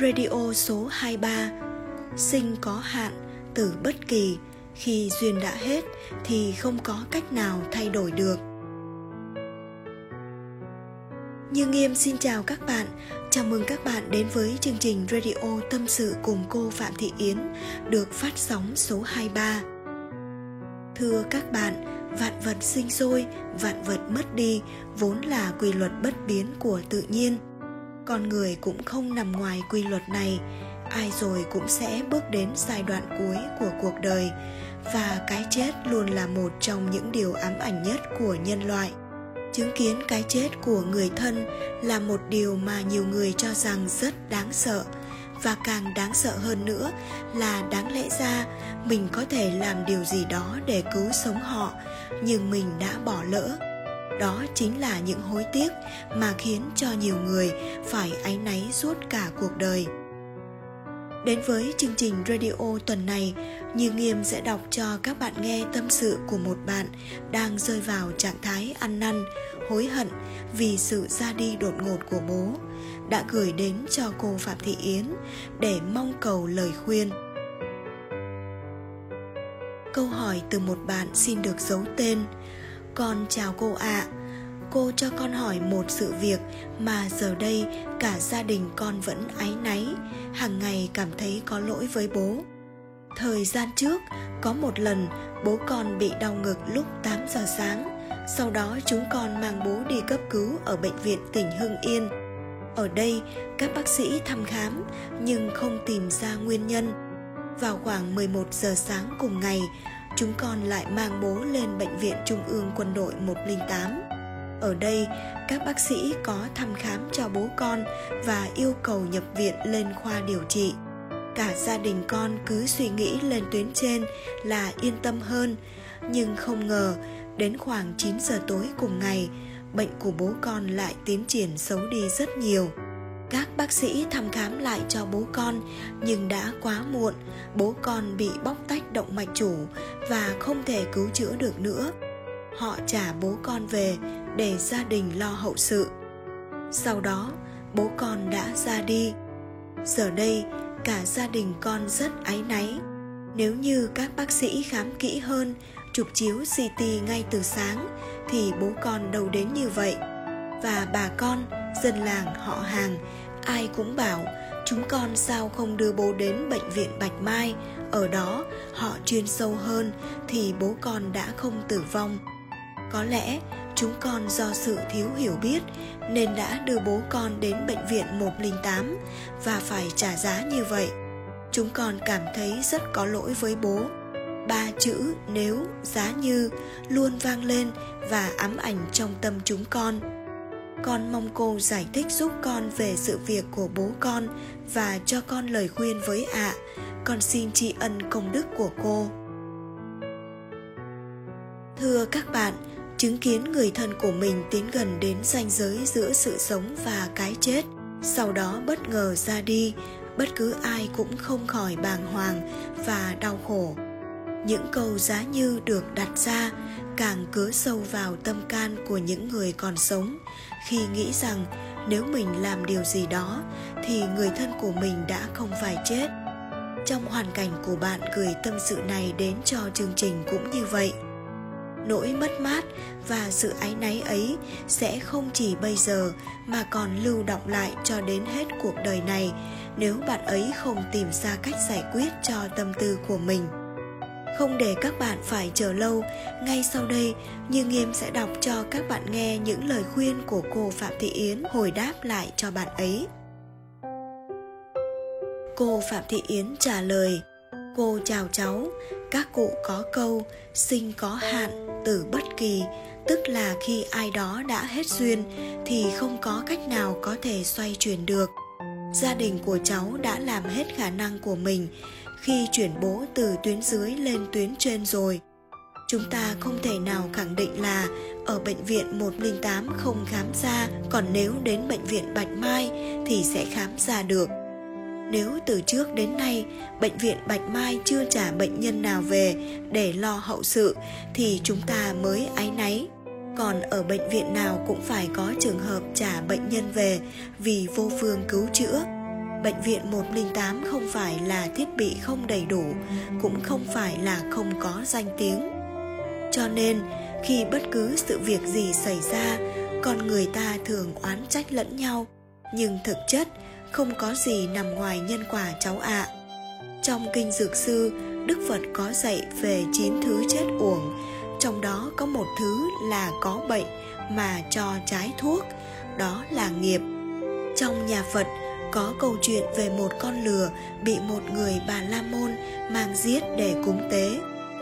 Radio số 23 Sinh có hạn, tử bất kỳ Khi duyên đã hết thì không có cách nào thay đổi được Như Nghiêm xin chào các bạn Chào mừng các bạn đến với chương trình Radio Tâm sự cùng cô Phạm Thị Yến được phát sóng số 23. Thưa các bạn, vạn vật sinh sôi, vạn vật mất đi vốn là quy luật bất biến của tự nhiên – con người cũng không nằm ngoài quy luật này. Ai rồi cũng sẽ bước đến giai đoạn cuối của cuộc đời. Và cái chết luôn là một trong những điều ám ảnh nhất của nhân loại. Chứng kiến cái chết của người thân là một điều mà nhiều người cho rằng rất đáng sợ. Và càng đáng sợ hơn nữa là đáng lẽ ra, mình có thể làm điều gì đó để cứu sống họ. Nhưng mình đã bỏ lỡ đó chính là những hối tiếc mà khiến cho nhiều người phải áy náy suốt cả cuộc đời Đến với chương trình radio tuần này, Như Nghiêm sẽ đọc cho các bạn nghe tâm sự của một bạn đang rơi vào trạng thái ăn năn, hối hận vì sự ra đi đột ngột của bố, đã gửi đến cho cô Phạm Thị Yến để mong cầu lời khuyên. Câu hỏi từ một bạn xin được giấu tên – con chào cô ạ. À. Cô cho con hỏi một sự việc mà giờ đây cả gia đình con vẫn áy náy, hàng ngày cảm thấy có lỗi với bố. Thời gian trước, có một lần bố con bị đau ngực lúc 8 giờ sáng. Sau đó chúng con mang bố đi cấp cứu ở bệnh viện tỉnh Hưng Yên. Ở đây, các bác sĩ thăm khám nhưng không tìm ra nguyên nhân. Vào khoảng 11 giờ sáng cùng ngày, chúng con lại mang bố lên Bệnh viện Trung ương Quân đội 108. Ở đây, các bác sĩ có thăm khám cho bố con và yêu cầu nhập viện lên khoa điều trị. Cả gia đình con cứ suy nghĩ lên tuyến trên là yên tâm hơn, nhưng không ngờ đến khoảng 9 giờ tối cùng ngày, bệnh của bố con lại tiến triển xấu đi rất nhiều các bác sĩ thăm khám lại cho bố con, nhưng đã quá muộn. Bố con bị bóc tách động mạch chủ và không thể cứu chữa được nữa. Họ trả bố con về để gia đình lo hậu sự. Sau đó, bố con đã ra đi. Giờ đây, cả gia đình con rất áy náy. Nếu như các bác sĩ khám kỹ hơn, chụp chiếu ct ngay từ sáng, thì bố con đâu đến như vậy. Và bà con, dân làng, họ hàng ai cũng bảo chúng con sao không đưa bố đến bệnh viện bạch mai ở đó họ chuyên sâu hơn thì bố con đã không tử vong có lẽ chúng con do sự thiếu hiểu biết nên đã đưa bố con đến bệnh viện 108 và phải trả giá như vậy. Chúng con cảm thấy rất có lỗi với bố. Ba chữ nếu, giá như luôn vang lên và ám ảnh trong tâm chúng con con mong cô giải thích giúp con về sự việc của bố con và cho con lời khuyên với ạ à. con xin tri ân công đức của cô thưa các bạn, chứng kiến người thân của mình tiến gần đến ranh giới giữa sự sống và cái chết, sau đó bất ngờ ra đi, bất cứ ai cũng không khỏi bàng hoàng và đau khổ những câu giá như được đặt ra càng cứa sâu vào tâm can của những người còn sống. Khi nghĩ rằng nếu mình làm điều gì đó thì người thân của mình đã không phải chết. Trong hoàn cảnh của bạn gửi tâm sự này đến cho chương trình cũng như vậy. Nỗi mất mát và sự áy náy ấy sẽ không chỉ bây giờ mà còn lưu động lại cho đến hết cuộc đời này nếu bạn ấy không tìm ra cách giải quyết cho tâm tư của mình không để các bạn phải chờ lâu, ngay sau đây Như Nghiêm sẽ đọc cho các bạn nghe những lời khuyên của cô Phạm Thị Yến hồi đáp lại cho bạn ấy. Cô Phạm Thị Yến trả lời Cô chào cháu, các cụ có câu sinh có hạn, tử bất kỳ. Tức là khi ai đó đã hết duyên thì không có cách nào có thể xoay chuyển được. Gia đình của cháu đã làm hết khả năng của mình khi chuyển bố từ tuyến dưới lên tuyến trên rồi. Chúng ta không thể nào khẳng định là ở bệnh viện 108 không khám ra, còn nếu đến bệnh viện Bạch Mai thì sẽ khám ra được. Nếu từ trước đến nay bệnh viện Bạch Mai chưa trả bệnh nhân nào về để lo hậu sự thì chúng ta mới áy náy. Còn ở bệnh viện nào cũng phải có trường hợp trả bệnh nhân về vì vô phương cứu chữa Bệnh viện 108 không phải là thiết bị không đầy đủ, cũng không phải là không có danh tiếng. Cho nên, khi bất cứ sự việc gì xảy ra, con người ta thường oán trách lẫn nhau, nhưng thực chất không có gì nằm ngoài nhân quả cháu ạ. À. Trong kinh dược sư, Đức Phật có dạy về 9 thứ chết uổng, trong đó có một thứ là có bệnh mà cho trái thuốc, đó là nghiệp. Trong nhà Phật có câu chuyện về một con lừa bị một người Bà La Môn mang giết để cúng tế.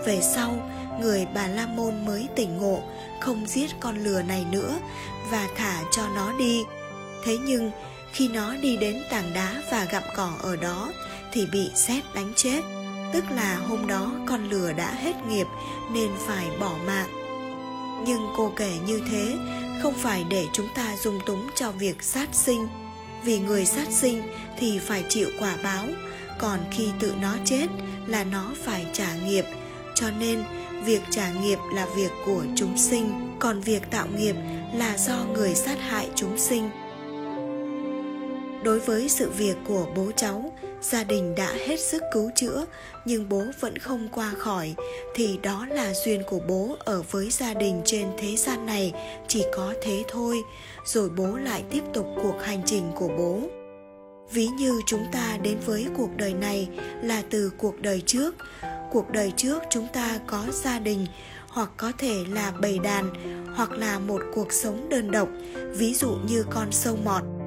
Về sau, người Bà La Môn mới tỉnh ngộ, không giết con lừa này nữa và thả cho nó đi. Thế nhưng, khi nó đi đến tảng đá và gặm cỏ ở đó thì bị sét đánh chết tức là hôm đó con lừa đã hết nghiệp nên phải bỏ mạng nhưng cô kể như thế không phải để chúng ta dung túng cho việc sát sinh vì người sát sinh thì phải chịu quả báo, còn khi tự nó chết là nó phải trả nghiệp. Cho nên, việc trả nghiệp là việc của chúng sinh, còn việc tạo nghiệp là do người sát hại chúng sinh đối với sự việc của bố cháu, gia đình đã hết sức cứu chữa, nhưng bố vẫn không qua khỏi. Thì đó là duyên của bố ở với gia đình trên thế gian này, chỉ có thế thôi. Rồi bố lại tiếp tục cuộc hành trình của bố. Ví như chúng ta đến với cuộc đời này là từ cuộc đời trước. Cuộc đời trước chúng ta có gia đình, hoặc có thể là bầy đàn, hoặc là một cuộc sống đơn độc. Ví dụ như con sâu mọt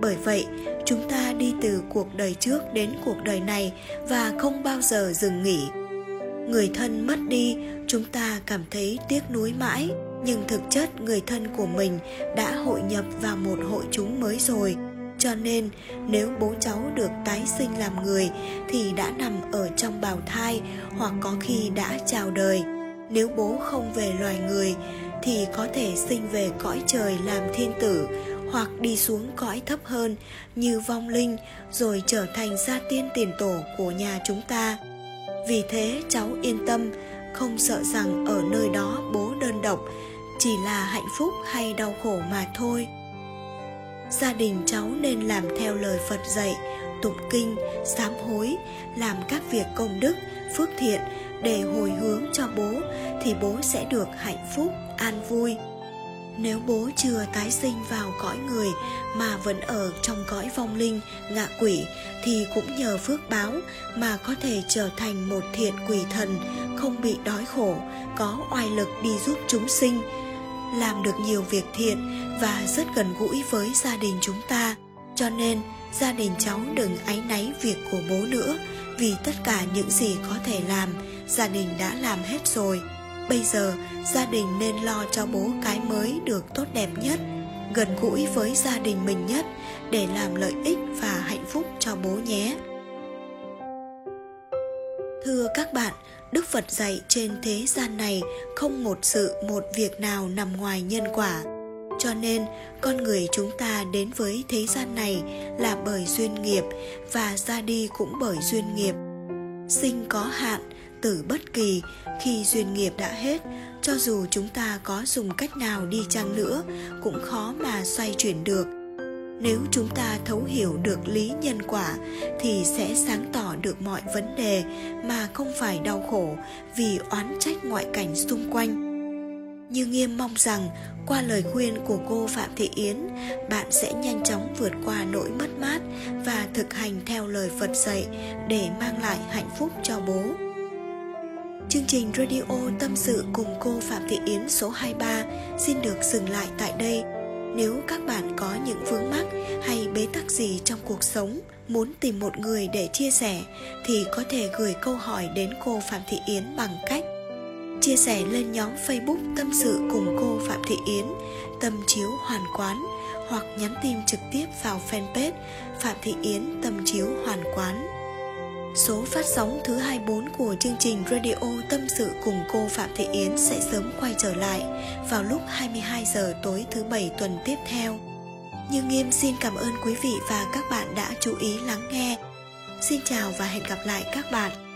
bởi vậy, chúng ta đi từ cuộc đời trước đến cuộc đời này và không bao giờ dừng nghỉ. Người thân mất đi, chúng ta cảm thấy tiếc nuối mãi. Nhưng thực chất, người thân của mình đã hội nhập vào một hội chúng mới rồi. Cho nên, nếu bố cháu được tái sinh làm người, thì đã nằm ở trong bào thai hoặc có khi đã chào đời. Nếu bố không về loài người, thì có thể sinh về cõi trời làm thiên tử hoặc đi xuống cõi thấp hơn như vong linh rồi trở thành gia tiên tiền tổ của nhà chúng ta. Vì thế, cháu yên tâm, không sợ rằng ở nơi đó bố đơn độc, chỉ là hạnh phúc hay đau khổ mà thôi. Gia đình cháu nên làm theo lời phật dạy, tụng kinh, sám hối, làm các việc công đức, phước thiện để hồi hướng cho bố thì bố sẽ được hạnh phúc, an vui nếu bố chưa tái sinh vào cõi người mà vẫn ở trong cõi vong linh, ngạ quỷ, thì cũng nhờ phước báo mà có thể trở thành một thiện quỷ thần, không bị đói khổ, có oai lực đi giúp chúng sinh, làm được nhiều việc thiện và rất gần gũi với gia đình chúng ta. Cho nên, gia đình cháu đừng áy náy việc của bố nữa, vì tất cả những gì có thể làm, gia đình đã làm hết rồi bây giờ, gia đình nên lo cho bố cái mới được tốt đẹp nhất, gần gũi với gia đình mình nhất, để làm lợi ích và hạnh phúc cho bố nhé. Thưa các bạn, đức phật dạy trên thế gian này không một sự, một việc nào nằm ngoài nhân quả. Cho nên, con người chúng ta đến với thế gian này là bởi duyên nghiệp và ra đi cũng bởi duyên nghiệp. Sinh có hạn tử bất kỳ khi duyên nghiệp đã hết. Cho dù chúng ta có dùng cách nào đi chăng nữa, cũng khó mà xoay chuyển được. Nếu chúng ta thấu hiểu được lý nhân quả, thì sẽ sáng tỏ được mọi vấn đề mà không phải đau khổ vì oán trách ngoại cảnh xung quanh. Như nghiêm mong rằng, qua lời khuyên của cô phạm thị yến, bạn sẽ nhanh chóng vượt qua nỗi mất mát và thực hành theo lời phật dạy để mang lại hạnh phúc cho bố. Chương trình radio tâm sự cùng cô Phạm Thị Yến số 23 xin được dừng lại tại đây. Nếu các bạn có những vướng mắc hay bế tắc gì trong cuộc sống, muốn tìm một người để chia sẻ thì có thể gửi câu hỏi đến cô Phạm Thị Yến bằng cách chia sẻ lên nhóm Facebook tâm sự cùng cô Phạm Thị Yến, tâm chiếu hoàn quán hoặc nhắn tin trực tiếp vào fanpage Phạm Thị Yến tâm chiếu hoàn quán. Số phát sóng thứ 24 của chương trình Radio Tâm sự cùng cô Phạm Thị Yến sẽ sớm quay trở lại vào lúc 22 giờ tối thứ bảy tuần tiếp theo. Như Nghiêm xin cảm ơn quý vị và các bạn đã chú ý lắng nghe. Xin chào và hẹn gặp lại các bạn.